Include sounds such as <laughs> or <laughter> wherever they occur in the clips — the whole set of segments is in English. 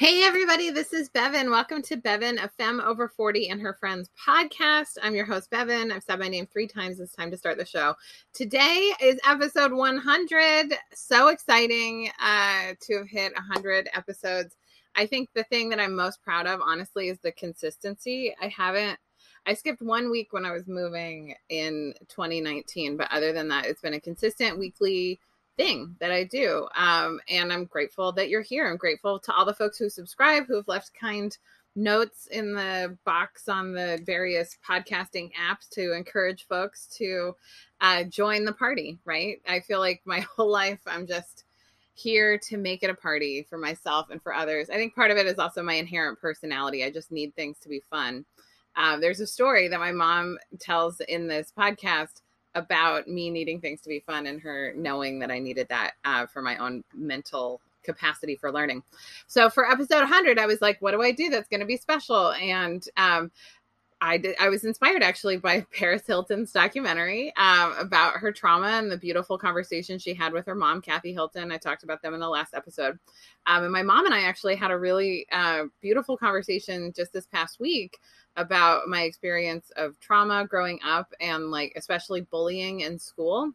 Hey, everybody, this is Bevin. Welcome to Bevin, a femme over 40 and her friends podcast. I'm your host, Bevin. I've said my name three times. It's time to start the show. Today is episode 100. So exciting uh, to have hit 100 episodes. I think the thing that I'm most proud of, honestly, is the consistency. I haven't, I skipped one week when I was moving in 2019, but other than that, it's been a consistent weekly thing that I do. Um, and I'm grateful that you're here. I'm grateful to all the folks who subscribe, who have left kind notes in the box on the various podcasting apps to encourage folks to uh, join the party, right? I feel like my <laughs> whole life I'm just here to make it a party for myself and for others. I think part of it is also my inherent personality. I just need things to be fun. Uh, there's a story that my mom tells in this podcast about me needing things to be fun and her knowing that I needed that uh, for my own mental capacity for learning. So for episode 100, I was like, what do I do that's going to be special? And um, I did. I was inspired actually by <laughs> Paris Hilton's documentary um, about her trauma and the beautiful conversation she had with her mom, Kathy Hilton. I talked about them in the last episode, um, and my mom and I actually had a really uh, beautiful conversation just this past week about my experience of trauma growing up and like especially bullying in school.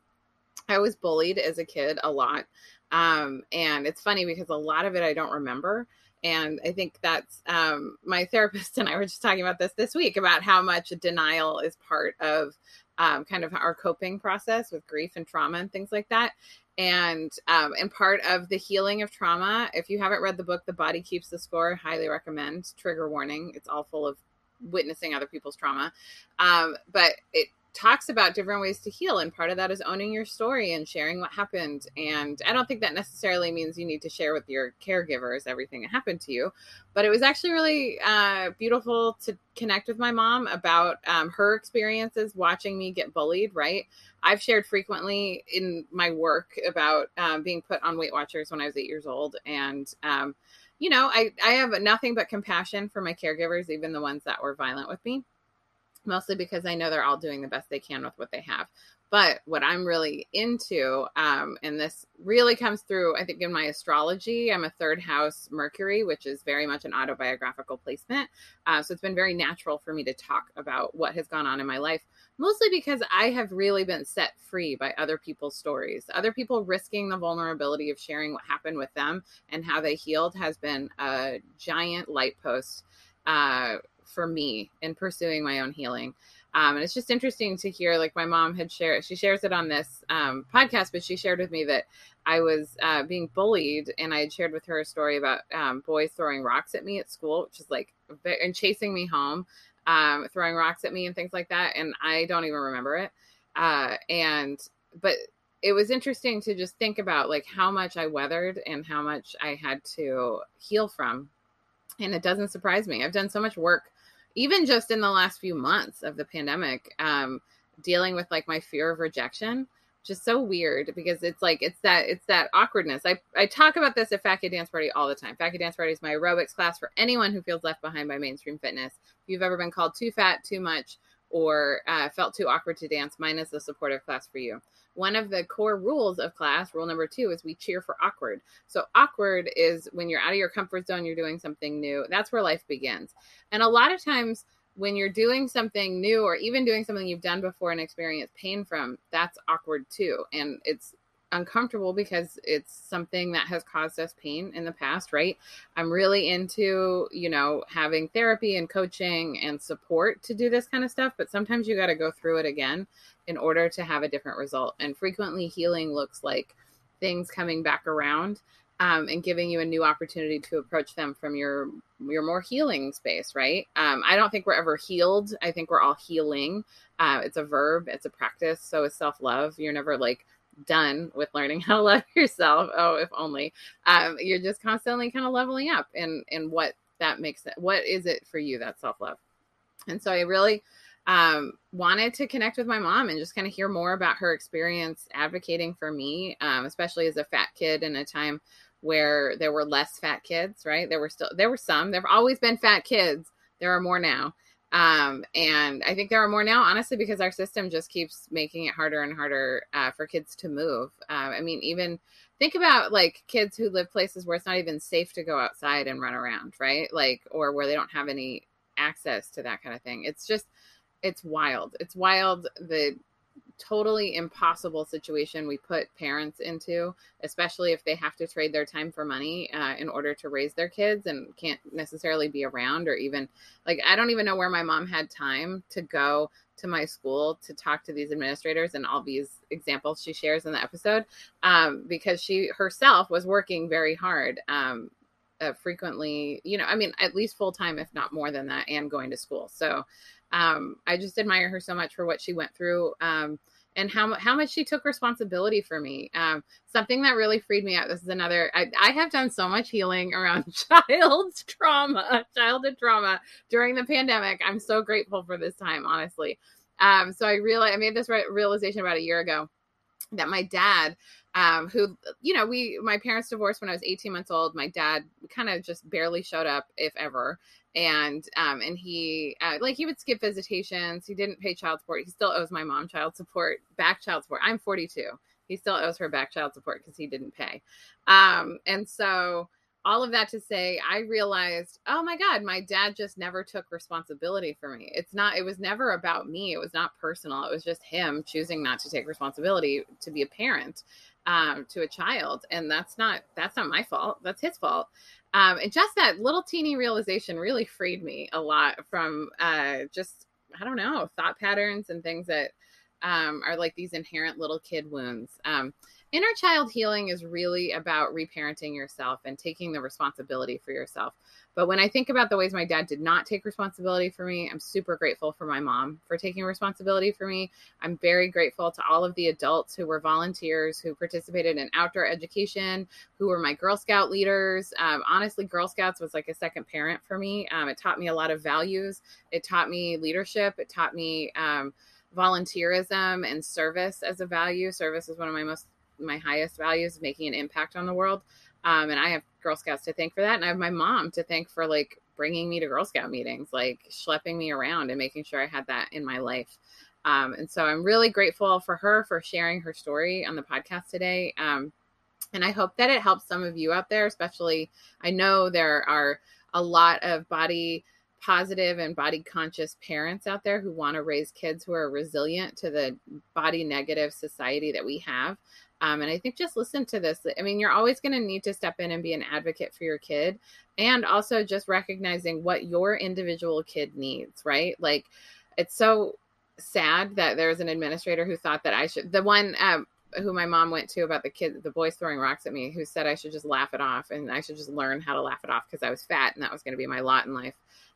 I was bullied as a kid a lot. Um, and it's funny because a lot of it I don't remember. And I think that's um, my therapist and I were just talking about this this week about how much denial is part of um, kind of our coping process with grief and trauma and things like that. And um, and part of the healing of trauma, if you haven't read the book, The Body Keeps the Score, highly recommend. Trigger warning: it's all full of witnessing other people's trauma. Um, but it talks about different ways to heal and part of that is owning your story and sharing what happened and i don't think that necessarily means you need to share with your caregivers everything that happened to you but it was actually really uh, beautiful to connect with my mom about um, her experiences watching me get bullied right i've shared frequently in my work about um, being put on weight watchers when i was eight years old and um, you know, I, I have nothing but compassion for my caregivers, even the ones that were violent with me, mostly because I know they're all doing the best they can with what they have. But what I'm really into, um, and this really comes through, I think, in my astrology, I'm a third house Mercury, which is very much an autobiographical placement. Uh, so it's been very natural for me to talk about what has gone on in my life, mostly because I have really been set free by other people's stories. Other people risking the vulnerability of sharing what happened with them and how they healed has been a giant light post uh, for me in pursuing my own healing. Um, and it's just interesting to hear, like my mom had shared, she shares it on this um, podcast, but she shared with me that I was uh, being bullied, and I had shared with her a story about um, boys throwing rocks at me at school, which is like, and chasing me home, um, throwing rocks at me and things like that. And I don't even remember it. Uh, and, but it was interesting to just think about like how much I weathered and how much I had to heal from. And it doesn't surprise me. I've done so much work even just in the last few months of the pandemic, um, dealing with like my fear of rejection, just so weird because it's like it's that it's that awkwardness. I I talk about this at Kid Dance Party all the time. Kid Dance Party is my aerobics class for anyone who feels left behind by mainstream fitness. If you've ever been called too fat, too much, or uh, felt too awkward to dance, mine is the supportive class for you one of the core rules of class, rule number two, is we cheer for awkward. So, awkward is when you're out of your comfort zone, you're doing something new. That's where life begins. And a lot of times, when you're doing something new or even doing something you've done before and experienced pain from, that's awkward too. And it's uncomfortable because it's something that has caused us pain in the past, right? I'm really into, you know, having therapy and coaching and support to do this kind of stuff, but sometimes you got to go through it again in order to have a different result. And frequently, healing looks like things coming back around um, and giving you a new opportunity to approach them from your your more healing space, right? Um, I don't think we're ever healed. I think we're all healing. Uh, it's a verb. It's a practice. So is self love. You're never like done with learning how to love <laughs> yourself. Oh, if only. Um, you're just constantly kind of leveling up and and what that makes it. What is it for you that self love? And so I really um, wanted to connect with my mom and just kind of hear more about her experience advocating for me, um, especially as a fat kid in a time where there were less fat kids, right? There were still, there were some, there have always been fat kids. There are more now. Um, and I think there are more now, honestly, because our system just keeps making it harder and harder uh, for kids to move. Uh, I mean, even think about like kids who live places where it's not even safe to go outside and run around, right? Like, or where they don't have any access to that kind of thing. It's just, it's wild. It's wild the totally impossible situation we put parents into, especially if they have to trade their time for money uh, in order to raise their kids and can't necessarily be around or even like I don't even know where my mom had time to go to my school to talk to these administrators and all these examples she shares in the episode um, because she herself was working very hard um, uh, frequently you know i mean at least full time if not more than that and going to school. So um, I just admire her so much for what she went through um, and how how much she took responsibility for me. Um, something that really freed me up. This is another. I, I have done so much healing around <laughs> child's trauma, childhood trauma during the pandemic. I'm so grateful for this time, honestly. Um, so I realized I made this re- realization about a year ago that my dad um, who you know we my parents divorced when i was 18 months old. My dad kind of just barely showed up if ever. And um and he uh, like he would skip visitations. He didn't pay child support. He still owes my mom child support back child support. I'm 42 he still owes her back child support because he didn't pay. Um and so all of that to say i realized oh my god my dad just never took responsibility for me it's not it was never about me it was not personal it was just him choosing not to take responsibility to be a parent um, to a child and that's not that's not my fault that's his fault um, and just that little teeny realization really freed me a lot from uh, just, I don't know, thought patterns and things that um, are like these inherent little kid wounds. Um, inner child healing is really about reparenting yourself and taking the responsibility for yourself. But when I think about the ways my dad did not take responsibility for me, I'm super grateful for my mom for taking responsibility for me. I'm very grateful to all of the adults who were volunteers, who participated in outdoor education, who were my Girl Scout leaders. Um, honestly, Girl Scouts was like a second parent for me. Um, it taught me a lot of values, it taught me leadership, it taught me um, volunteerism and service as a value. Service is one of my most my highest values, making an impact on the world. Um, and I have Girl Scouts to thank for that. And I have my mom to thank for like bringing me to Girl Scout meetings, like schlepping me around and making sure I had that in my life. Um, and so I'm really grateful for her for sharing her story on the podcast today. Um, and I hope that it helps some of you out there, especially I know there are a lot of body positive and body conscious parents out there who want to raise kids who are resilient to the body negative society that we have. Um, and I think just listen to this. I mean, you're always going to need to step in and be an advocate for your kid, and also just recognizing what your individual kid needs, right? Like, it's so sad that there's an administrator who thought that I should, the one um, who my mom went to about the kid, the boys throwing rocks at me, who said I should just laugh it off and I should just learn how to laugh it off because I was fat and that was going to be my lot in life.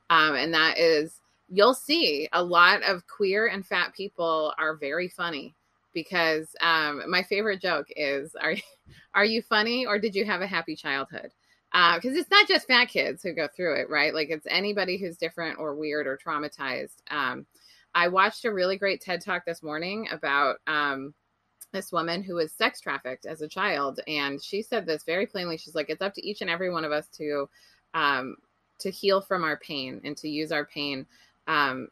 Um, and that is, you'll see a lot of queer and fat people are very funny because um, my favorite joke is are <laughs> are you funny or did you have a happy childhood? Because uh, it's not just fat kids who go through it right? Like it's anybody who's different or weird or traumatized. Um, i watched a really great ted talk this morning about um, this woman who was sex trafficked as a child and she said this very plainly. She's like it's up to each and every one of us to um, to heal from our pain and to use our pain um,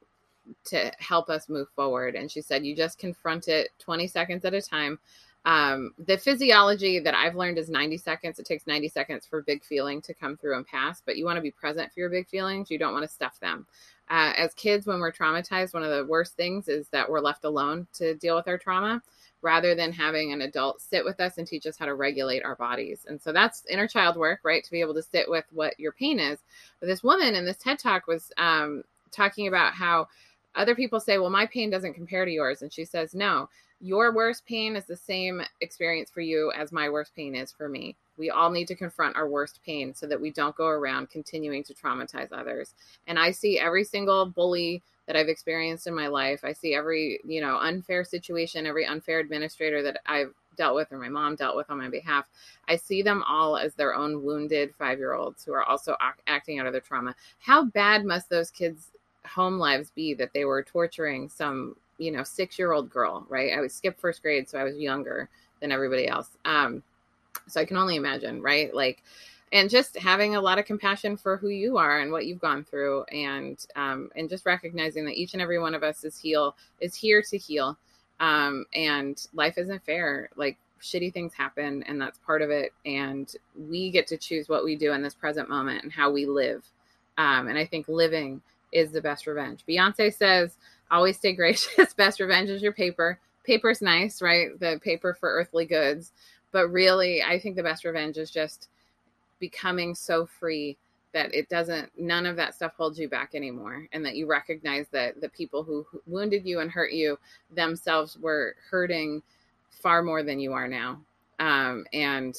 to help us move forward. And she said, you just confront it 20 seconds at a time. Um, the physiology that I've learned is 90 seconds. It takes 90 seconds for big feeling to come through and pass, but you want to be present for your big feelings. You don't want to stuff them. Uh, as kids, when we're traumatized, one of the worst things is that we're left alone to deal with our trauma rather than having an adult sit with us and teach us how to regulate our bodies. And so that's inner child work, right? To be able to sit with what your pain is. But this woman in this TED talk was um, talking about how other people say, well, my pain doesn't compare to yours. And she says, no, your worst pain is the same experience for you as my worst pain is for me. We all need to confront our worst pain so that we don't go around continuing to traumatize others. And I see every single bully that I've experienced in my life. I see every, you know, unfair situation, every unfair administrator that I've dealt with or my mom dealt with on my behalf. I see them all as their own wounded five year olds who are also acting out of their trauma. How bad must those kids home lives be that they were torturing some you know six year old girl right? I was skipped first grade so i was younger than everybody else. Um so i can only imagine right? Like and just having a lot of compassion for who you are and what you've gone through and um and just recognizing that each and every one of us is heal is here to heal. Um and life isn't fair. Like shitty things happen and that's part of it. And we get to choose what we do in this present moment and how we live. Um, and i think living is the best revenge. Beyonce says always stay gracious <laughs> best revenge is your paper. Paper's nice right? The paper for earthly goods. But really i think the best revenge is just becoming so free that it doesn't none of that stuff holds you back anymore and that you recognize that the people who wounded you and hurt you themselves were hurting far more than you are now. Um, and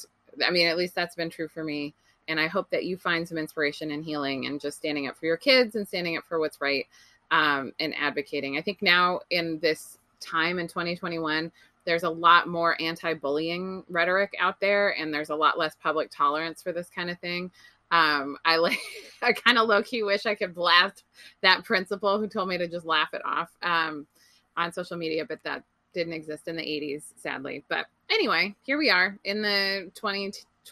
i mean at least that's been true for me and i hope that you find some inspiration and healing and just standing up for your kids and standing up for what's right um, and advocating i think now in this time in 2021 there's a lot more anti-bullying rhetoric out there and there's a lot less public tolerance for this kind of thing um, I like <laughs> I kind of low key wish I could blast that principal who told me to just laugh it off um, on social media, but that didn't exist in the 80s, sadly. But anyway, here we are in the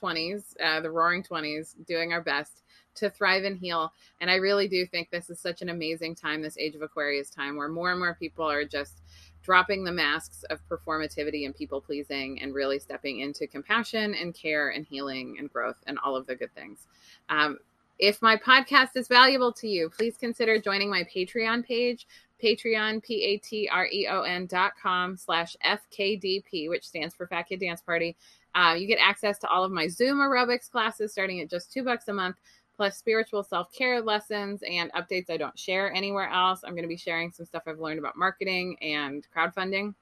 2020s, uh, the roaring 20s, doing our best to thrive and heal. And I really do think this is such an amazing time, this age of Aquarius time, where more and more people are just dropping the masks of performativity and people pleasing and really stepping into compassion and care and healing and growth and all of the good things. Um, if my podcast is valuable to you, please consider joining my Patreon page, Patreon, P-A-T-R-E-O-N dot com slash FKDP, which stands for Fat Kid Dance Party. Uh, you get access to all of my Zoom aerobics classes starting at just two bucks a month plus spiritual self care lessons and updates I don't share anywhere else. I'm going to be sharing some stuff I've learned about marketing and crowdfunding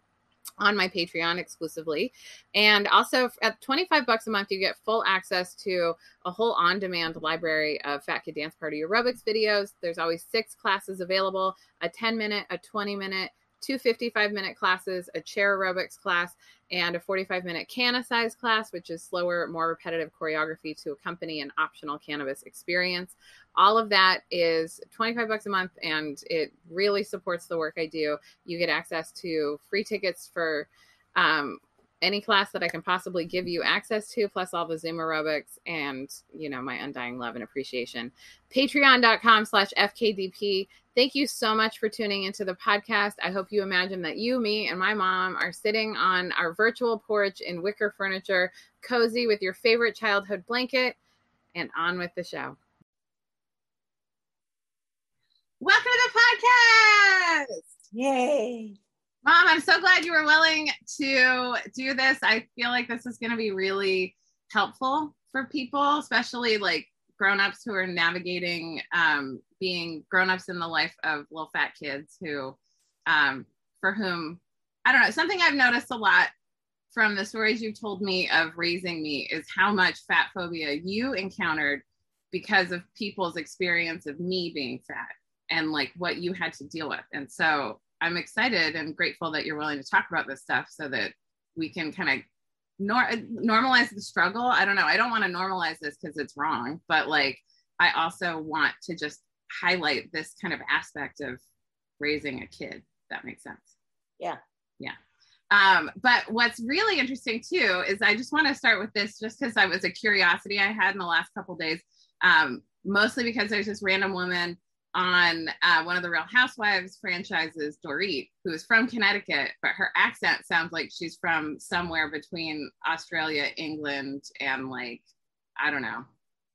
on my Patreon exclusively. And also at 25 bucks a month, you get full access to a whole on demand library of Fat Kid Dance Party aerobics videos. There's always six classes available a 10 minute, a 20 minute, two 55 minute classes, a chair aerobics class, and a 45 minute canna size class, which is slower, more repetitive choreography to accompany an optional cannabis experience. All of that is 25 bucks a month and it really supports the work I do. You get access to free tickets for um, any class that I can possibly give you access to, plus all the Zoom aerobics and, you know, my undying love and appreciation. Patreon.com slash FKDP. Thank you so much for tuning into the podcast. I hope you imagine that you, me, and my mom are sitting on our virtual porch in wicker furniture, cozy with your favorite childhood blanket, and on with the show. Welcome to the podcast. Yay. Mom, I'm so glad you were willing to do this. I feel like this is going to be really helpful for people, especially like grown-ups who are navigating um, being grown-ups in the life of little fat kids who um, for whom I don't know, something I've noticed a lot from the stories you've told me of raising me is how much fat phobia you encountered because of people's experience of me being fat and like what you had to deal with. And so I'm excited and grateful that you're willing to talk about this stuff so that we can kind of nor- normalize the struggle. I don't know. I don't want to normalize this because it's wrong, but like I also want to just highlight this kind of aspect of raising a kid. that makes sense. Yeah. Yeah. Um, but what's really interesting too is I just want to start with this just because I was a curiosity I had in the last couple days. Um, mostly because there's this random woman on uh, one of the Real Housewives franchises, Dorit, who is from Connecticut, but her accent sounds like she's from somewhere between Australia, England, and like, I don't know,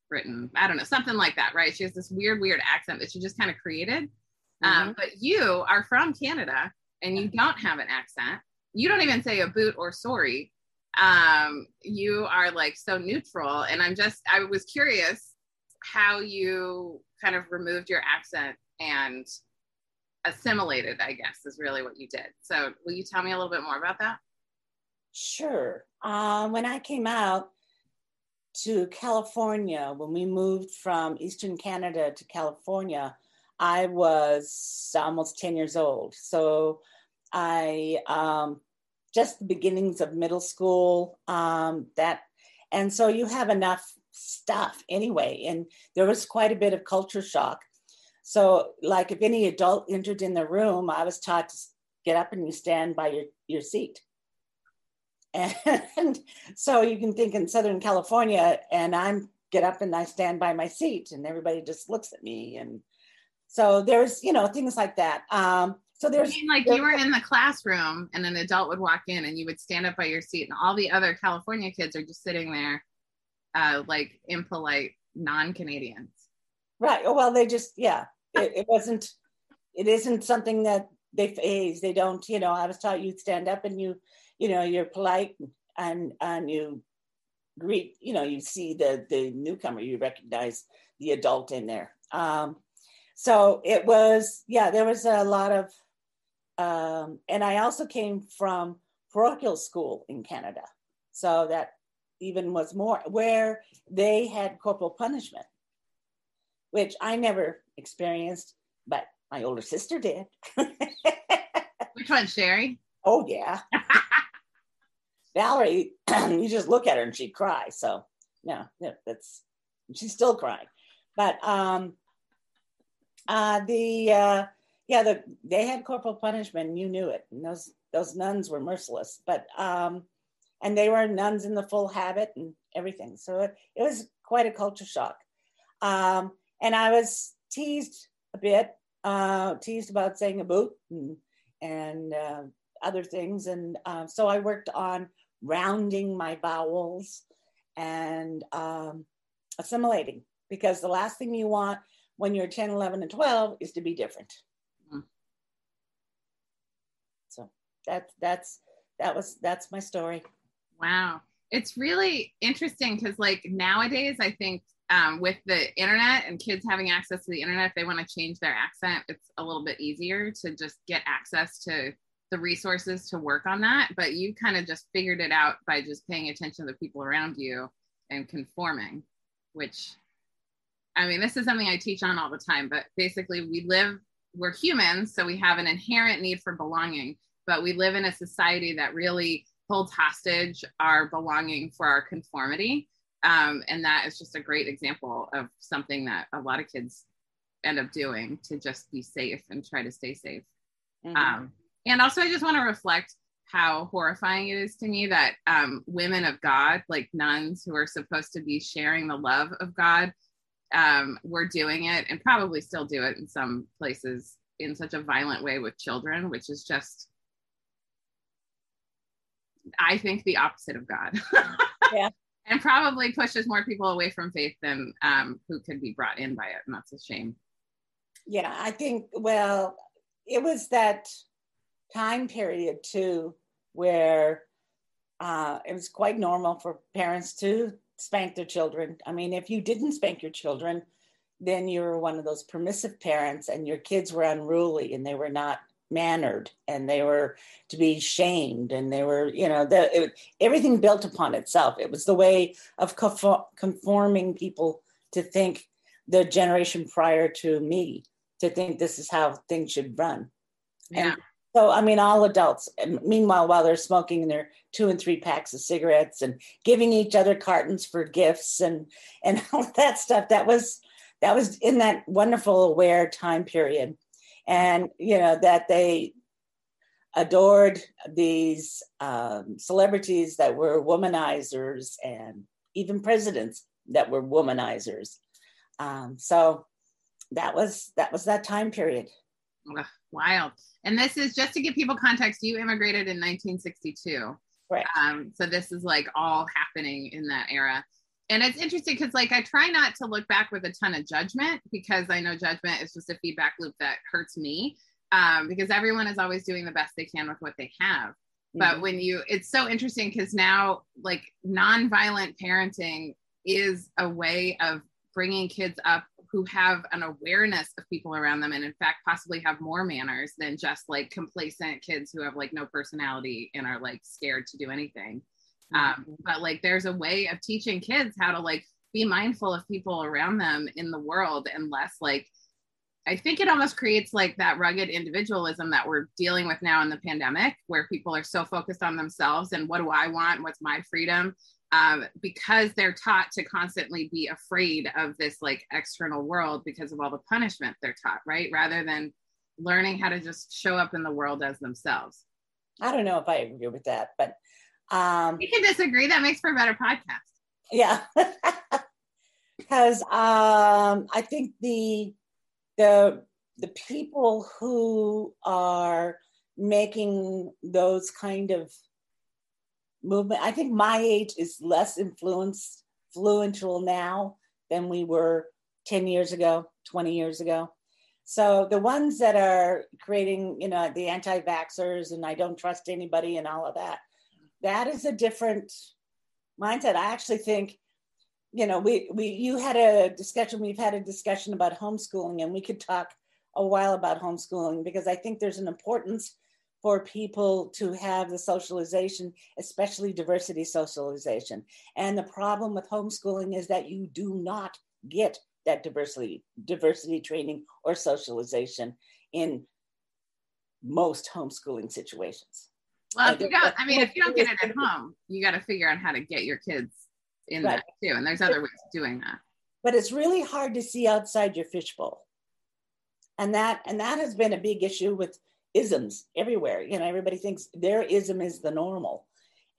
Britain. I don't know, something like that, right? She has this weird, weird accent that she just kind of created. Um, mm-hmm. Um, but you are from Canada and you don't have an accent. You don't even say a boot or sorry. Um, you are like so neutral. And I'm just, I was curious how you kind of removed your accent and assimilated, I guess, is really what you did. So, will you tell me a little bit more about that? Sure. Uh, when I came out to California, when we moved from Eastern Canada to California, I was almost 10 years old. So, I um, just the beginnings of middle school. Um, that, and so you have enough stuff anyway. And there was quite a bit of culture shock. So, like if any adult entered in the room, I was taught to get up and you stand by your, your seat. <laughs> And so you can think in Southern California, and I'm get up and I stand by my seat, and everybody just looks at me. And so there's, you know, things like that. Um, So there's I mean, like you were in the classroom and an adult would walk in and you would stand up by your seat and all the other California kids are just sitting there uh, like impolite non-Canadians. Right. Oh, well, they just, yeah, it, it wasn't, it isn't something that they phase. They don't, you know, I was taught you stand up and you, you know, you're polite and, and you greet, you know, you see the, the newcomer, you recognize the adult in there. Um, so it was, yeah, there was a lot of, um, and I also came from parochial school in Canada. So that even was more where they had corporal punishment, which I never experienced, but my older sister did. <laughs> Which one, Sherry? Oh, yeah. <laughs> Valerie, <clears throat> you just look at her and she'd cry. So, yeah, yeah that's, she's still crying. But um, uh, the, uh, yeah, the, they had corporal punishment and you knew it. And those, those nuns were merciless. But, um, and they were nuns in the full habit and everything. So it, it was quite a culture shock. Um, and I was teased a bit, uh, teased about saying a boot and, and uh, other things. And uh, so I worked on rounding my vowels and um, assimilating because the last thing you want when you're 10, 11, and 12 is to be different. Mm-hmm. So that, that's, that was, that's my story. Wow. It's really interesting because, like, nowadays, I think um, with the internet and kids having access to the internet, if they want to change their accent, it's a little bit easier to just get access to the resources to work on that. But you kind of just figured it out by just paying attention to the people around you and conforming, which I mean, this is something I teach on all the time, but basically, we live, we're humans, so we have an inherent need for belonging, but we live in a society that really holds hostage our belonging for our conformity. Um, and that is just a great example of something that a lot of kids end up doing to just be safe and try to stay safe. Mm-hmm. Um, and also, I just want to reflect how horrifying it is to me that um, women of God, like nuns who are supposed to be sharing the love of God, um, were doing it and probably still do it in some places in such a violent way with children, which is just I think the opposite of God. <laughs> yeah. And probably pushes more people away from faith than um, who could be brought in by it. And that's a shame. Yeah, I think, well, it was that time period too where uh, it was quite normal for parents to spank their children. I mean, if you didn't spank your children, then you were one of those permissive parents and your kids were unruly and they were not mannered and they were to be shamed and they were you know the, it, everything built upon itself. It was the way of conforming people to think the generation prior to me to think this is how things should run. Yeah. and so i mean all adults meanwhile while they're smoking their two and three packs of cigarettes and giving each other cartons for gifts and and <laughs> all that stuff that was that was in that wonderful aware time period and you know that they adored these um, celebrities that were womanizers and even presidents that were womanizers. Um, so that was that was that time period. Wild. And this is just to give people context you immigrated in 1962 right. Um, so this is like all happening in that era and it's interesting because like i try not to look back with a ton of judgment because i know judgment is just a feedback loop that hurts me um, because everyone is always doing the best they can with what they have mm-hmm. but when you it's so interesting because now like nonviolent parenting is a way of bringing kids up who have an awareness of people around them and in fact possibly have more manners than just like complacent kids who have like no personality and are like scared to do anything um, but like there's a way of teaching kids how to like be mindful of people around them in the world and less like I think it almost creates like that rugged individualism that we're dealing with now in the pandemic, where people are so focused on themselves and what do I want? What's my freedom? Um, because they're taught to constantly be afraid of this like external world because of all the punishment they're taught, right? Rather than learning how to just show up in the world as themselves. I don't know if I agree with that, but um, we can disagree. That makes for a better podcast. Yeah, <laughs> because um, I think the the the people who are making those kind of movement, I think my age is less influence influential now than we were 10 years ago, 20 years ago. So the ones that are creating, you know, the anti-vaxxers and I don't trust anybody and all of that, that is a different mindset. I actually think, you know, we we you had a discussion, we've had a discussion about homeschooling, and we could talk a while about homeschooling because I think there's an importance for people to have the socialization, especially diversity socialization. And the problem with homeschooling is that you do not get that diversity diversity training or socialization in most homeschooling situations. Well, if you don't, I mean, if you don't get it at home, you got to figure out how to get your kids in right. that too. And there's other ways of doing that. But it's really hard to see outside your fishbowl. And that and that has been a big issue with isms everywhere. You know, everybody thinks their ism is the normal.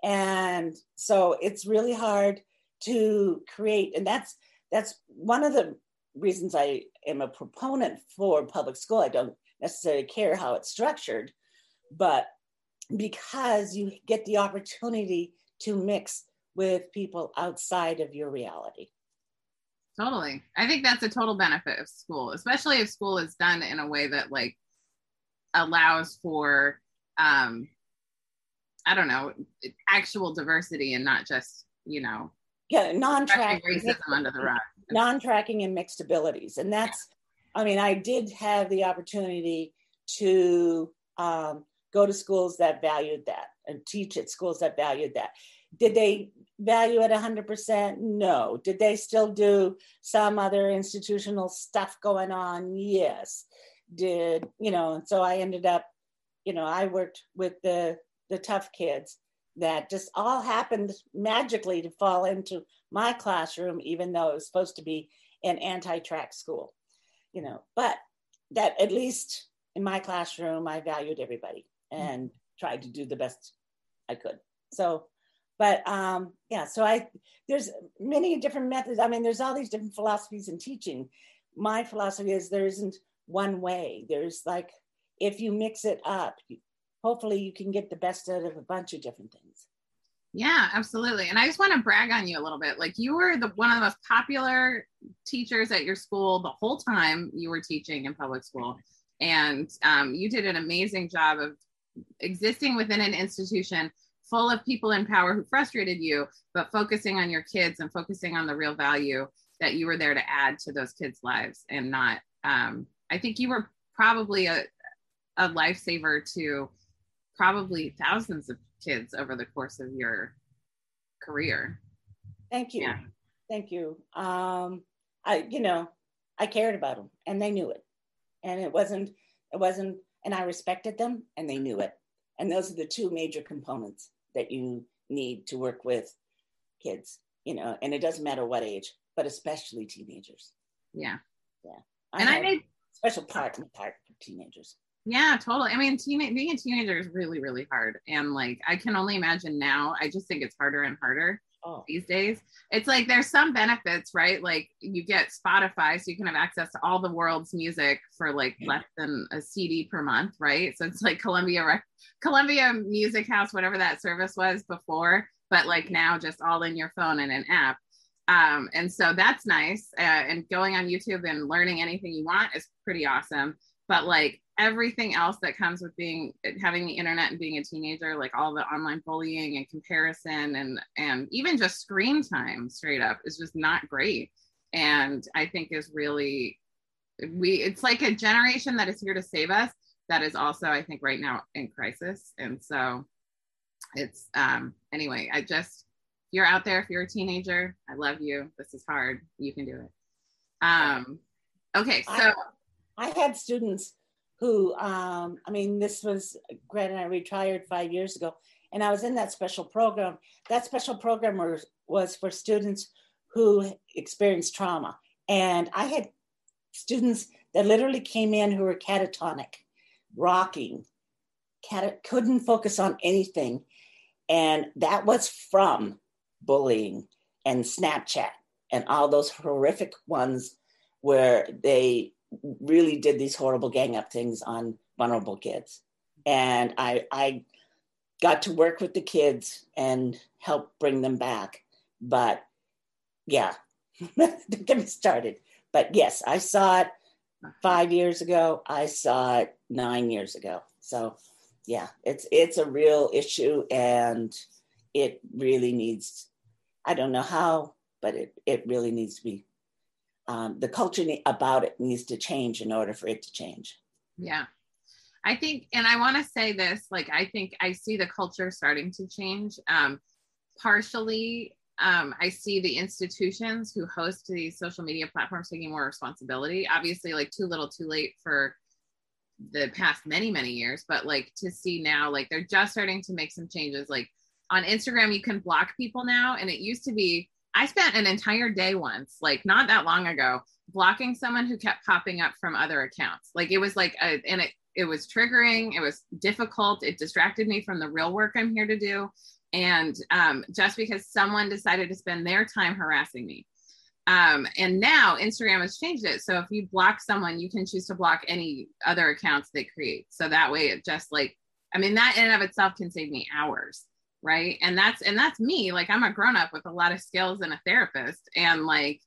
And so it's really hard to create, and that's that's one of the reasons I am a proponent for public school. I don't necessarily care how it's structured, but because you get the opportunity to mix with people outside of your reality. Totally. I think that's a total benefit of school, especially if school is done in a way that like allows for um I don't know, actual diversity and not just, you know, yeah, non-tracking racism under the rug. Non-tracking and mixed abilities. And that's I mean, I did have the opportunity to um, go to schools that valued that and teach at schools that valued that. Did they value it 100%? No. Did they still do some other institutional stuff going on? Yes did you know and so i ended up you know i worked with the the tough kids that just all happened magically to fall into my classroom even though it was supposed to be an anti-track school you know but that at least in my classroom i valued everybody and tried to do the best i could so but um yeah so i there's many different methods i mean there's all these different philosophies in teaching my philosophy is there isn't one way. There's like, if you mix it up, hopefully you can get the best out of a bunch of different things. Yeah, absolutely. And I just want to brag on you a little bit. Like you were the one of the most popular teachers at your school the whole time you were teaching in public school. And um, you did an amazing job of existing within an institution full of people in power who frustrated you, but focusing on your kids and focusing on the real value that you were there to add to those kids' lives and not um, I think you were probably a, a lifesaver to probably thousands of kids over the course of your career. Thank you. Yeah. Thank you. Um, I, you know, I cared about them and they knew it. And it wasn't, it wasn't, and I respected them and they knew it. And those are the two major components that you need to work with kids, you know, and it doesn't matter what age, but especially teenagers. Yeah. Yeah. I and I made special part in part for teenagers. Yeah, totally. I mean, teen- being a teenager is really, really hard. And like, I can only imagine now, I just think it's harder and harder oh. these days. It's like there's some benefits, right? Like, you get Spotify, so you can have access to all the world's music for like less than a CD per month, right? So it's like Columbia, Rec- Columbia Music House, whatever that service was before, but like now just all in your phone and an app. Um, and so that's nice. Uh, and going on YouTube and learning anything you want is pretty awesome. But like everything else that comes with being having the internet and being a teenager, like all the online bullying and comparison and and even just screen time straight up is just not great. And I think is really we it's like a generation that is here to save us that is also I think right now in crisis. And so it's um anyway, I just if you're out there, if you're a teenager, I love you. This is hard. You can do it. Um, okay, so I, had students who, um, I mean, this was Grant and I retired five years ago, and I was in that special program. That special program was, was for students who experienced trauma. And I had students that literally came in who were catatonic, rocking, cat- couldn't focus on anything. And that was from bullying and Snapchat and all those horrific ones where they really did these horrible gang up things on vulnerable kids. And I, I got to work with the kids and help bring them back. But yeah, <laughs> don't get me started. But yes, I saw it five years ago. I saw it nine years ago. So yeah, it's it's a real issue and it really needs I don't know how, but it, it really needs to be um, the culture about it needs to change in order for it to change. Yeah. I think, and I want to say this, like, I think I see the culture starting to change. Um, partially, um, I see the institutions who host these social media platforms taking more responsibility. Obviously, like, too little, too late for the past many, many years, but like to see now, like, they're just starting to make some changes. Like, on Instagram, you can block people now, and it used to be I spent an entire day once, like not that long ago, blocking someone who kept popping up from other accounts. Like it was like, a, and it, it was triggering. It was difficult. It distracted me from the real work I'm here to do. And um, just because someone decided to spend their time harassing me. Um, and now Instagram has changed it. So if you block someone, you can choose to block any other accounts they create. So that way it just like, I mean, that in and of itself can save me hours right? And that's and that's me like i'm a grown up with a lot of skills and a therapist and like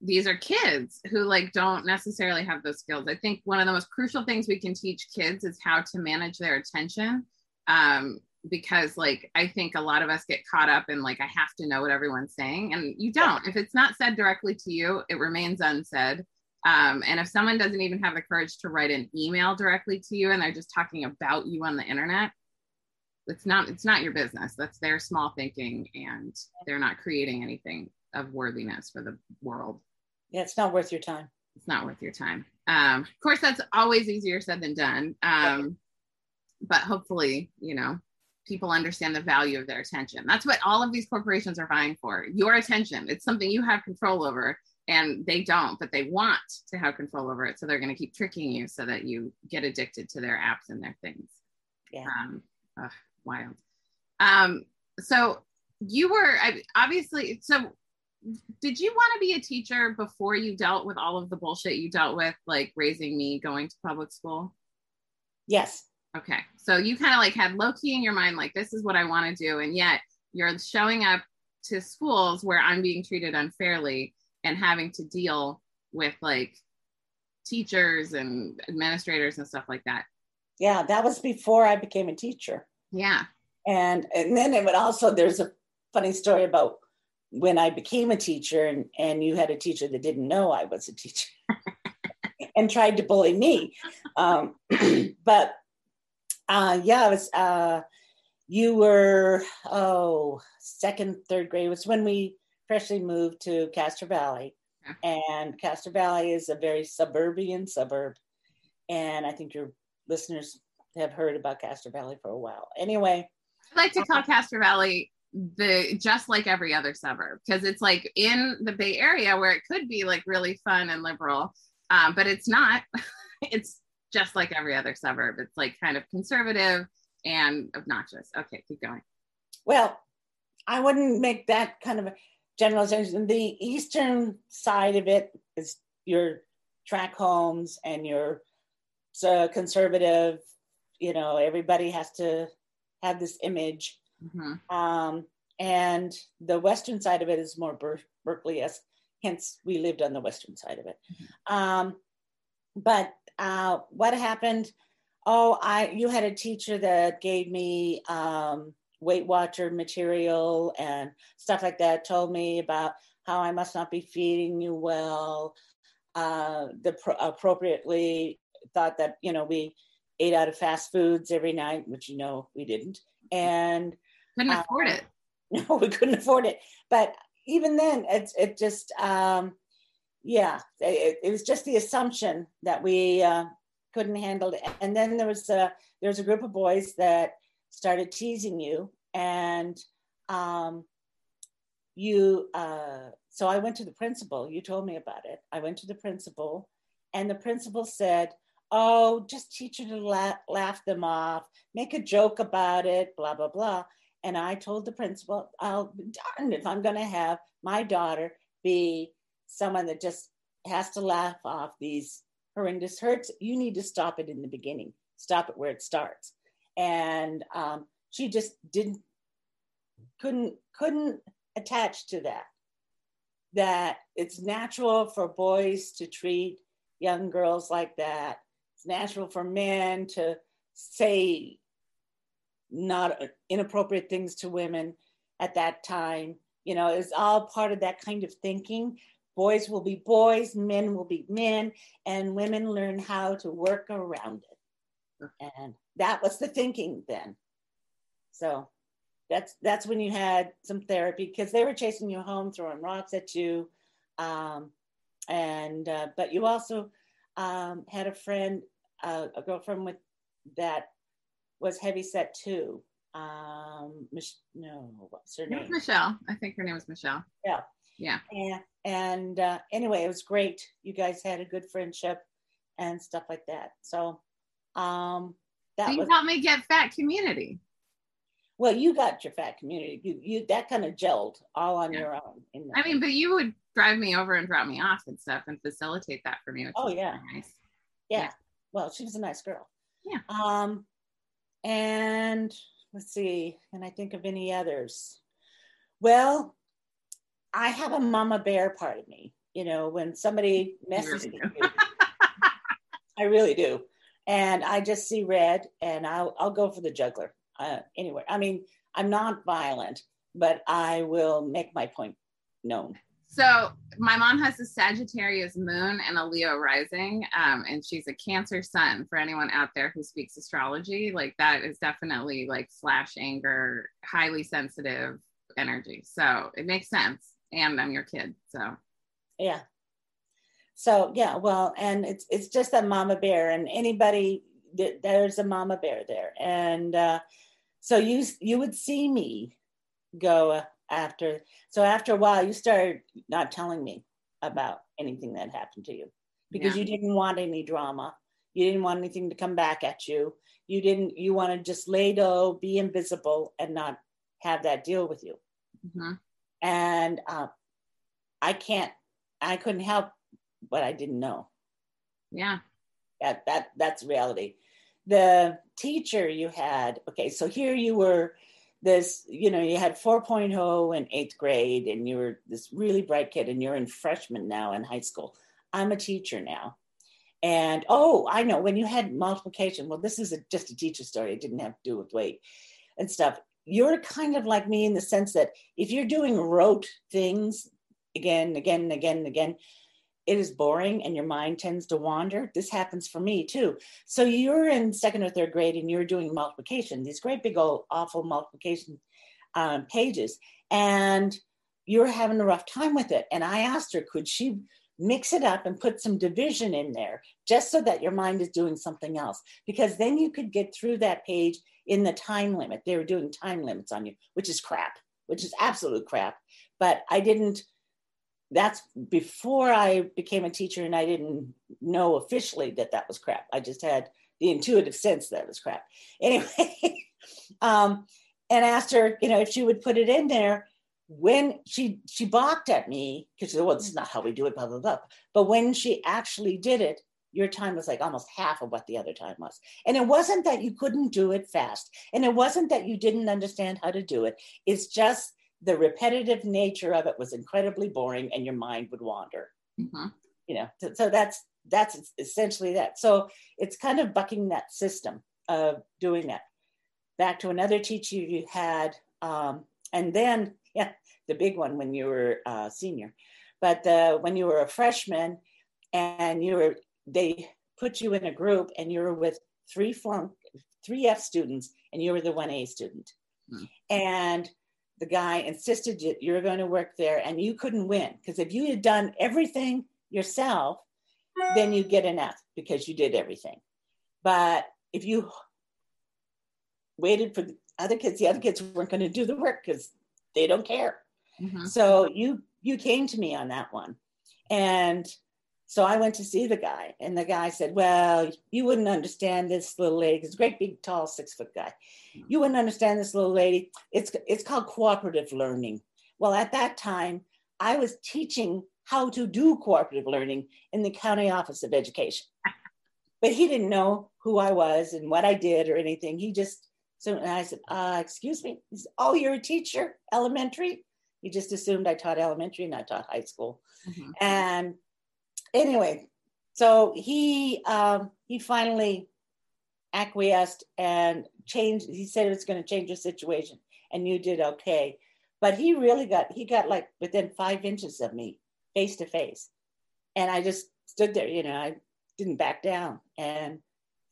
these are kids who like don't necessarily have those skills. I think one of the most crucial things we can teach kids is how to manage their attention um, because like i think a lot of us get caught up in like i have to know what everyone's saying and you don't. If it's not said directly to you it remains unsaid. Um, and if someone doesn't even have the courage to write an email directly to you and they're just talking about you on the internet it's not it's not your business. That's their small thinking and they're not creating anything of worthiness for the world. Yeah it's not worth your time. It's not worth your time. Um, of course that's always easier said than done. Um, but hopefully you know people understand the value of their attention. That's what all of these corporations are vying for your attention. It's something you have control over and they don't but they want to have control over it. So they're going to keep tricking you so that you get addicted to their apps and their things. Yeah. Um, wild. Um, so you were obviously so did you want to be a teacher before you dealt with all of the bullshit you dealt with like raising me going to public school? Yes. Okay so you kind of like had low key in your mind like this is what i want to do and yet you're showing up to schools where i'm being treated unfairly and having to deal with like teachers and administrators and stuff like that. Yeah that was before i became a teacher yeah. And and then it would also there's a funny story about when I became a teacher and, and you had a teacher that didn't know I was a teacher <laughs> and tried to bully me. Um, <clears throat> but uh, yeah, it was uh, you were oh second third grade it was when we freshly moved to Castro Valley, and Castro Valley is a very suburban suburb, and I think your listeners have heard about Castro Valley for a while. Anyway, I like to call Castro Valley the just like every other suburb because it's like in the Bay Area where it could be like really fun and liberal, um, but it's not. <laughs> it's just like every other suburb. It's like kind of conservative and obnoxious. Okay, keep going. Well, I wouldn't make that kind of a generalization. The eastern side of it is your track homes and your uh, conservative you know everybody has to have this image. Mm-hmm. um, and the western side of it is more Ber- berkeley-esque hence we lived on the western side of it. Mm-hmm. um, but uh, what happened? Oh i you had a teacher that gave me um, weight watcher material and stuff like that told me about how i must not be feeding you well. Uh, the pro- appropriately thought that you know we ate out of fast foods every night, which you know we didn't, and couldn't uh, afford it. <laughs> No, we couldn't afford it. But even then, it it just um, yeah, it, it was just the assumption that we uh, couldn't handle it. And then there was a there was a group of boys that started teasing you, and um, you. Uh, so I went to the principal. You told me about it. I went to the principal, and the principal said oh, just teach her to laugh, them off, make a joke about it, blah, blah, blah. And I told the principal, I'll be darned if I'm going to have my daughter be someone that just has to laugh off these horrendous hurts, you need to stop it in the beginning. Stop it where it starts. And um, she just didn't, couldn't, couldn't attach to that. That it's natural for boys to treat young girls like that. It's natural for men to say not inappropriate things to women at that time. You know, it's all part of that kind of thinking. Boys will be boys, men will be men, and women learn how to work around it. And that was the thinking then. So that's that's when you had some therapy because they were chasing you home, throwing rocks at you, um, and uh, but you also um, had a friend, uh, a girlfriend with that was heavy set too. Um, Mich- no, what's her name? Michelle. I think her name was Michelle. Yeah. Yeah. And, and uh, anyway, it was great. You guys had a good friendship and stuff like that. So, um, that so you was, helped me get fat community. Well, you got your fat community. You, you that kind of gelled all on Yeah. your own. in. I mean, but you would drive me over and drop me off and stuff and facilitate that for me. Which Oh, yeah. nice. yeah. yeah. Well, she was a nice girl. Yeah. Um, and let's see, can I think of any others? Well, I have a mama bear part of me. You know, when somebody messes really with me, <laughs> I really do. And I just see red and I'll, I'll go for the juggler uh, anyway. I mean, I'm not violent, but I will make my point known. So my mom has a Sagittarius moon and a Leo rising, um, and she's a Cancer sun. For anyone out there who speaks astrology, like that is definitely like slash anger, highly sensitive energy. So it makes sense. And I'm your kid, so Yeah. So yeah, well, and it's it's just a mama bear, and anybody there's a mama bear there, and uh, so you you would see me go after. So after a while, you started not telling me about anything that happened to you because Yeah. you didn't want any drama. You didn't want anything to come back at you. You didn't. You want to just lay low, be invisible, and not have that deal with you mhm. and uh, I can't, I couldn't help what I didn't know. yeah, That that that's reality. The teacher you had, okay, so here you were, this, you know, you had 4.0 in eighth grade, and you were this really bright kid, and you're in freshman now in high school. I'm a teacher now. And oh, I know when you had multiplication, well, this is a, just a teacher story. It didn't have to do with weight and stuff. You're kind of like me in the sense that if you're doing rote things again, again, again, again, it is boring and your mind tends to wander. This happens for me too. So you're in second or third grade and you're doing multiplication, these great big old awful multiplication um, pages, and you're having a rough time with it. And I asked her, could she mix it up and put some division in there just so that your mind is doing something else? Because then you could get through that page in the time limit. They were doing time limits on you, which is crap, which is absolute crap. But I didn't that's before I became a teacher and I didn't know officially that that was crap. I just had the intuitive sense that it was crap. <laughs> Anyway, um, and asked her, you know, if she would put it in there. When she she balked at me because she said, "Well, this is not how we do it." Blah blah blah. But when she actually did it, your time was like almost half of what the other time was. And it wasn't that you couldn't do it fast, and it wasn't that you didn't understand how to do it. It's just the repetitive nature of it was incredibly boring and your mind would wander. Mhm. you know so, so that's that's essentially that. So it's kind of bucking that system of doing that. Back to another teacher you had um, and then yeah the big one when you were a senior. But uh, when you were a freshman and you were they put you in a group and you were with three flunk three f students and you were the 1a student. Hmm. and the guy insisted that you're going to work there and you couldn't win because if you had done everything yourself then you get an F because you did everything. But if you waited for the other kids, the other kids weren't going to do the work because they don't care. Mhm. So you you came to me on that one, and so I went to see the guy, and the guy said, "Well, you wouldn't understand this little lady. He's a great, big, tall, six foot guy. You wouldn't understand this little lady. It's it's called cooperative learning. Well, at that time, I was teaching how to do cooperative learning in the county office of education. <laughs> but he didn't know who I was and what I did or anything. He just so and I said, uh, excuse me, said, oh, you're a teacher, elementary. He just assumed I taught elementary and I taught high school. Mm-hmm. And anyway, so he um, he finally acquiesced and changed. He said it was going to change the situation, and you did okay. But he really got he got like within five inches of me, face to face, and I just stood there. You know, I didn't back down, and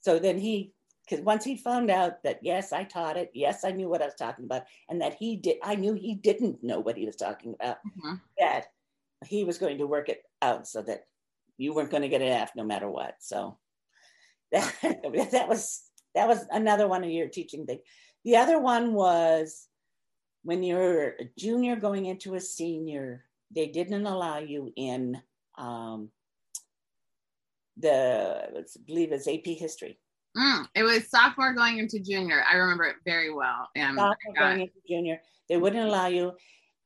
so then he because once he found out that yes i taught it yes i knew what i was talking about and that he did i knew he didn't know what he was talking about mm-hmm. that he was going to work it out so that you weren't going to get an f no matter what so <laughs> that, that was that was another one of your teaching thing the other one was when you're a junior going into a senior they didn't allow you in um, the I believe it's AP history Mm, it was sophomore going into junior. I remember it very well. And sophomore going into junior, they wouldn't allow you,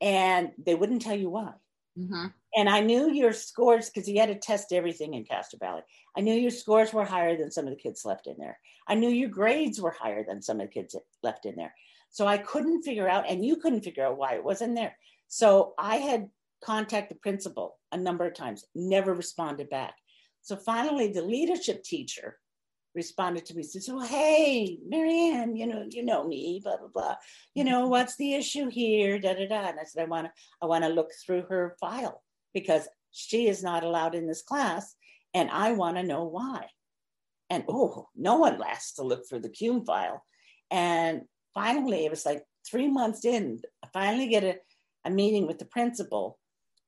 and they wouldn't tell you why. Mm-hmm. And I knew your scores because you had to test everything in Castro Valley. I knew your scores were higher than some of the kids left in there. I knew your grades were higher than some of the kids left in there. So I couldn't figure out, and you couldn't figure out why it wasn't there. So I had contacted the principal a number of times, never responded back. So finally, the leadership teacher responded to me says well hey marianne you know you know me blah blah blah you know mm-hmm. what's the issue here da da da and i said i want to i want to look through her file because she is not allowed in this class and i want to know why. And oh no one lasts to look for the cume file. And finally it was like three months in i finally get a, a meeting with the principal.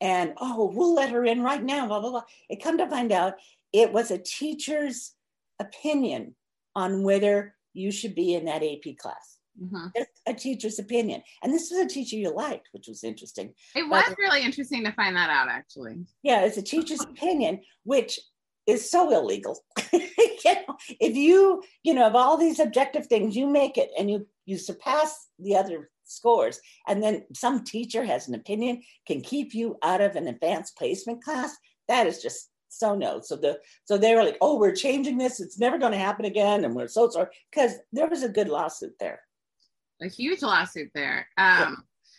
And oh we'll let her in right now blah blah blah. It come to find out it was a teacher's opinion on whether you should be in that AP class. Mm-hmm. a teacher's opinion. And this was a teacher you liked, which was interesting. It was but, really interesting to find that out, actually. Yeah, it's a teacher's <laughs> opinion, which is so illegal. <laughs> you know, if you, you know, of all these objective things, you make it and you you surpass the other scores, and then some teacher has an opinion, can keep you out of an advanced placement class. That is just so no. So the so they were like, oh, we're changing this. It's never going to happen again, and we're so sorry because there was a good lawsuit there. A huge lawsuit there. Um, yeah.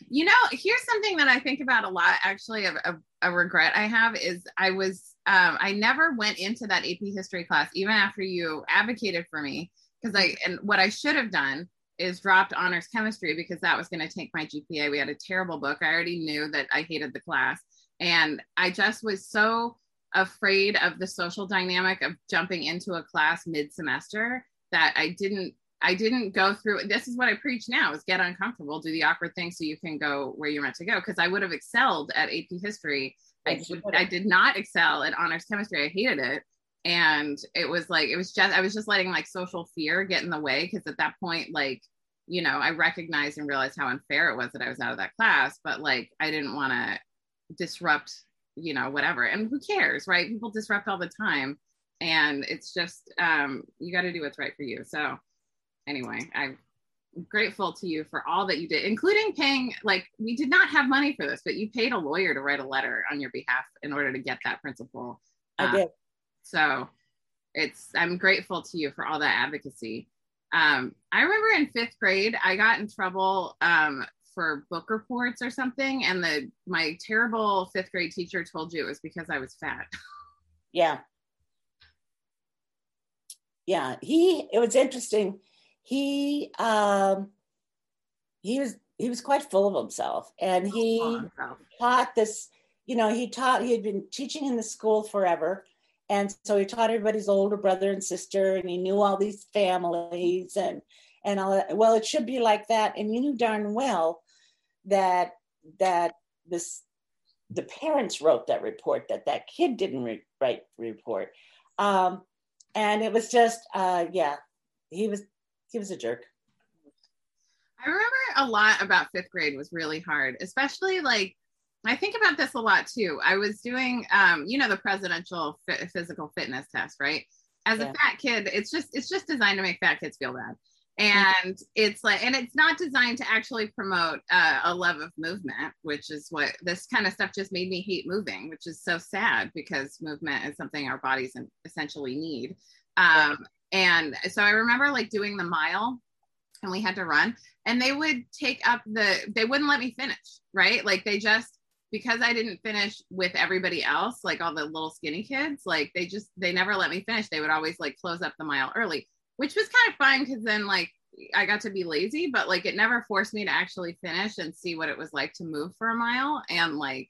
You know, here's something that I think about a lot. Actually, a, a, a regret I have is I was um, I never went into that AP history class even after you advocated for me because I and what I should have done is dropped honors chemistry because that was going to take my GPA. We had a terrible book. I already knew that I hated the class. And I just was so afraid of the social dynamic of jumping into a class mid-semester that I didn't I didn't go through this is what I preach now is get uncomfortable, do the awkward thing so you can go where you're meant to go. Because I would have excelled at AP history. I, I did not excel at honors chemistry. I hated it. And it was like it was just I was just letting like social fear get in the way because at that point, like, you know, I recognized and realized how unfair it was that I was out of that class, but like I didn't want to disrupt you know whatever and who cares right people disrupt all the time and it's just um you got to do what's right for you so anyway i'm grateful to you for all that you did including paying like we did not have money for this but you paid a lawyer to write a letter on your behalf in order to get that principal. Uh, I did. so it's i'm grateful to you for all that advocacy. Um, i remember in fifth grade i got in trouble um, for book reports or something and the my terrible fifth grade teacher told you it was because i was fat. <laughs> Yeah. Yeah he it was interesting he um he was he was quite full of himself. And he taught this you know he taught he had been teaching in the school forever. And so he taught everybody's older brother and sister and he knew all these families and and all that. well it should be like that. And you knew darn well that that this the parents wrote that report that that kid didn't re- write report. Um, and it was just uh, yeah he was he was a jerk. I remember a lot about fifth grade was really hard especially like i think about this a lot too. I was doing um, you know the presidential f- physical fitness test right? As yeah. a fat kid it's just it's just designed to make fat kids feel bad. And it's like and it's not designed to actually promote uh, a love of movement which is what this kind of stuff just made me hate moving which is so sad because movement is something our bodies essentially need. Um, and so i remember like doing the mile and we had to run and they would take up the they wouldn't let me finish right like they just because i didn't finish with everybody else like all the little skinny kids like they just they never let me finish they would always like close up the mile early which was kind of fun because then like I got to be lazy, but like it never forced me to actually finish and see what it was like to move for a mile. And like,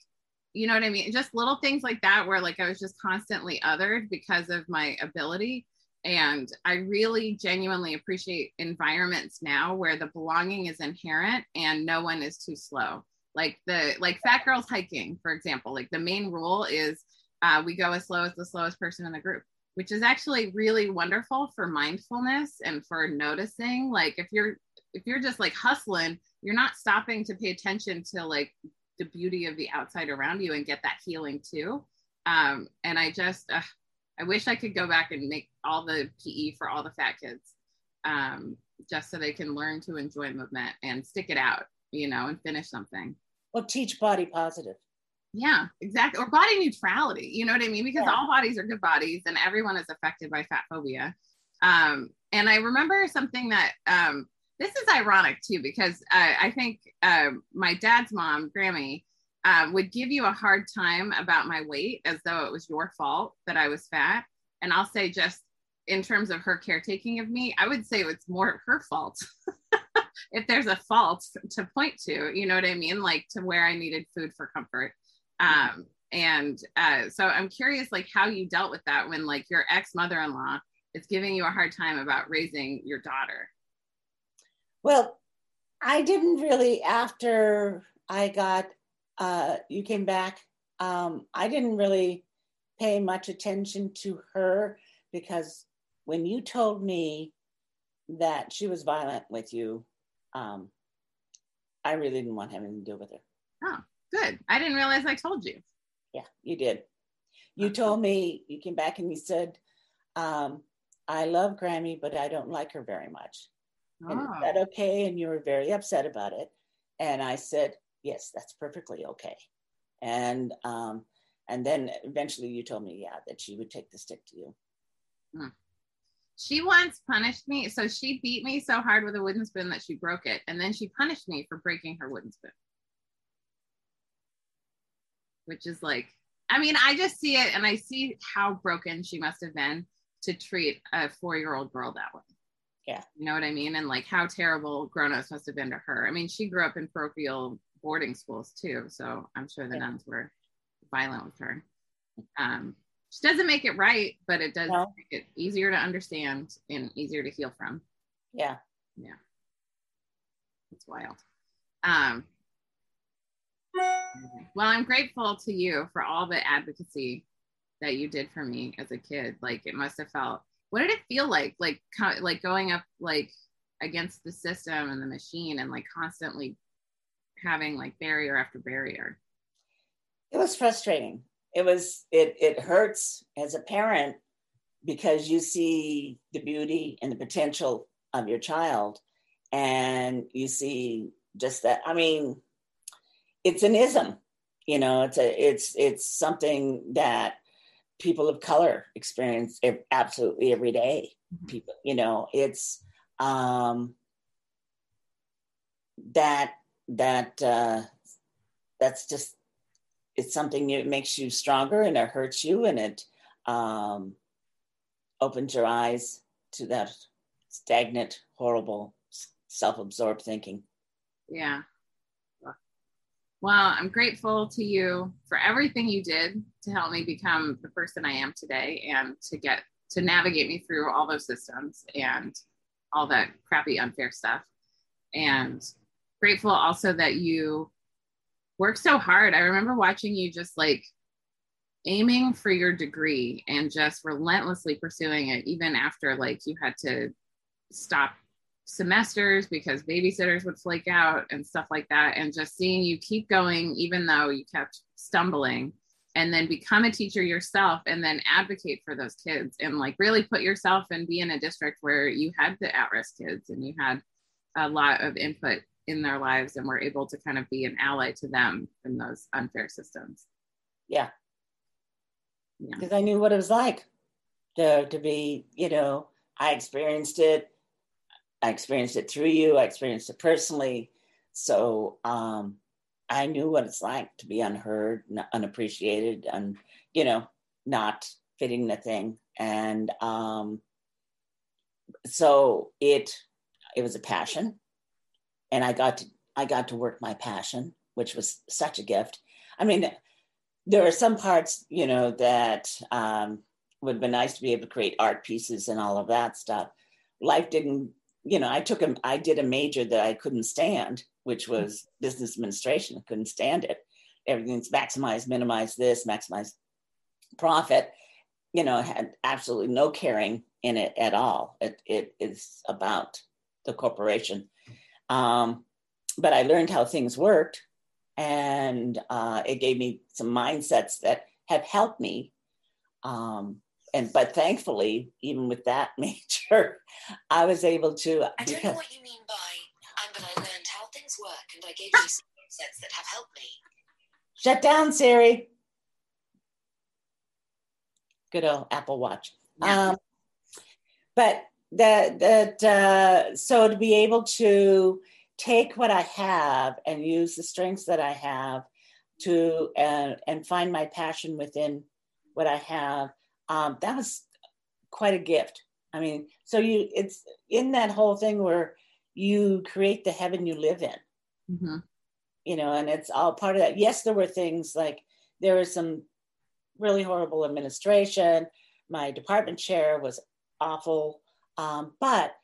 you know what I mean? Just little things like that where like I was just constantly othered because of my ability. And I really genuinely appreciate environments now where the belonging is inherent and no one is too slow. Like the like fat girls hiking, for example, like the main rule is uh, we go as slow as the slowest person in the group which is actually really wonderful for mindfulness and for noticing like if you're if you're just like hustling you're not stopping to pay attention to like the beauty of the outside around you and get that healing too um, and i just uh, i wish i could go back and make all the pe for all the fat kids um, just so they can learn to enjoy movement and stick it out you know and finish something well teach body positive yeah, exactly. Or body neutrality. You know what I mean? Because yeah. all bodies are good bodies and everyone is affected by fat phobia. Um, and I remember something that um, this is ironic too, because uh, I think uh, my dad's mom, Grammy, uh, would give you a hard time about my weight as though it was your fault that I was fat. And I'll say, just in terms of her caretaking of me, I would say it's more her fault. <laughs> if there's a fault to point to, you know what I mean? Like to where I needed food for comfort. Um, and uh, so I'm curious, like, how you dealt with that when, like, your ex mother in law is giving you a hard time about raising your daughter. Well, I didn't really, after I got, uh, you came back, um, I didn't really pay much attention to her because when you told me that she was violent with you, um, I really didn't want anything to do with her. Oh. Good. I didn't realize I told you. Yeah, you did. You told me, you came back and you said, um, I love Grammy, but I don't like her very much. Oh. And is that oh. okay? And you were very upset about it. And I said, yes, that's perfectly okay. And um, and then eventually you told me, yeah, that she would take the stick to you. Hmm. She once punished me. So she beat me so hard with a wooden spoon that she broke it. And then she punished me for breaking her wooden spoon which is like, I mean, I just see it and I see how broken she must have been to treat a four year old girl that way. Yeah. You know what I mean? And like how terrible grown ups must have been to her. I mean, she grew up in parochial boarding schools too. So I'm sure the yeah. nuns were violent with her. Um, she doesn't make it right, but it does no. make it easier to understand and easier to heal from. Yeah. Yeah. It's wild. Um, well, I'm grateful to you for all the advocacy that you did for me as a kid. Like it must have felt. What did it feel like? Like like going up like against the system and the machine and like constantly having like barrier after barrier. It was frustrating. It was it it hurts as a parent because you see the beauty and the potential of your child and you see just that I mean it's an ism you know it's a it's it's something that people of color experience absolutely every day mm-hmm. people you know it's um that that uh that's just it's something that makes you stronger and it hurts you and it um opens your eyes to that stagnant horrible self-absorbed thinking. Yeah. Well, I'm grateful to you for everything you did to help me become the person I am today and to get to navigate me through all those systems and all that crappy, unfair stuff. And grateful also that you work so hard. I remember watching you just like aiming for your degree and just relentlessly pursuing it, even after like you had to stop semesters because babysitters would flake out and stuff like that and just seeing you keep going even though you kept stumbling and then become a teacher yourself and then advocate for those kids and like really put yourself and be in a district where you had the at-risk kids and you had a lot of input in their lives and were able to kind of be an ally to them in those unfair systems. Yeah. Because yeah. i knew what it was like to, to be you know i experienced it. I experienced it through you. I experienced it personally. So um I knew what it's like to be unheard, unappreciated, and you know, not fitting the thing. And um, so it it was a passion, and I got to I got to work my passion, which was such a gift. I mean, there are some parts, you know, that um, would have been nice to be able to create art pieces and all of that stuff. Life didn't, you know, I took a I did a major that I couldn't stand which was business administration. I couldn't stand it. Everything's maximize, minimize this, maximize profit. You know, had absolutely no caring in it at all. It, it is about the corporation. Um, but I learned how things worked, and uh, it gave me some mindsets that have helped me. Um, and but thankfully, even with that <laughs> major, I was able to. I don't know what you mean by I'm, but I learned how things work, and I gave you some sets that have helped me. Shut down, Siri. Good old Apple Watch. Um, but that that uh, so to be able to take what I have and use the strengths that I have to uh, and find my passion within what I have. Um, that was quite a gift. I mean, so you it's in that whole thing where you create the heaven you live in. Mm-hmm. You know, and it's all part of that. Yes, there were things like there was some really horrible administration. My department chair was awful. Um, but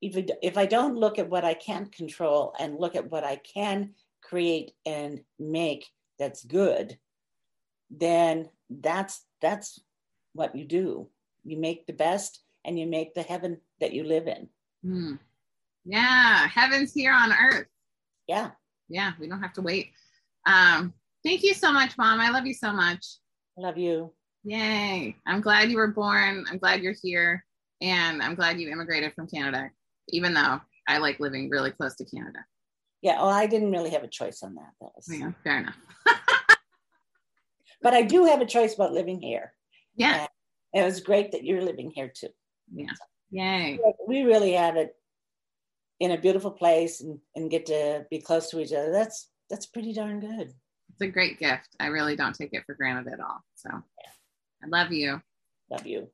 if, if I don't look at what I can't control and look at what I can create and make that's good, then that's that's what you do. You make the best and you make the heaven that you live in. Mm. Yeah, heaven's here on earth. Yeah. Yeah, we don't have to wait. Um, thank you so much, Mom. I love you so much. Love you. Yay. I'm glad you were born. I'm glad you're here. And I'm glad you immigrated from Canada, even though I like living really close to Canada. Yeah, well, I didn't really have a choice on that. that was... Yeah, fair enough. but I do have a choice about living here. Yeah. And it was great that you're living here too. Yeah. Yay. We really have it in a beautiful place and, and get to be close to each other that's that's pretty darn good it's a great gift i really don't take it for granted at all so i love you love you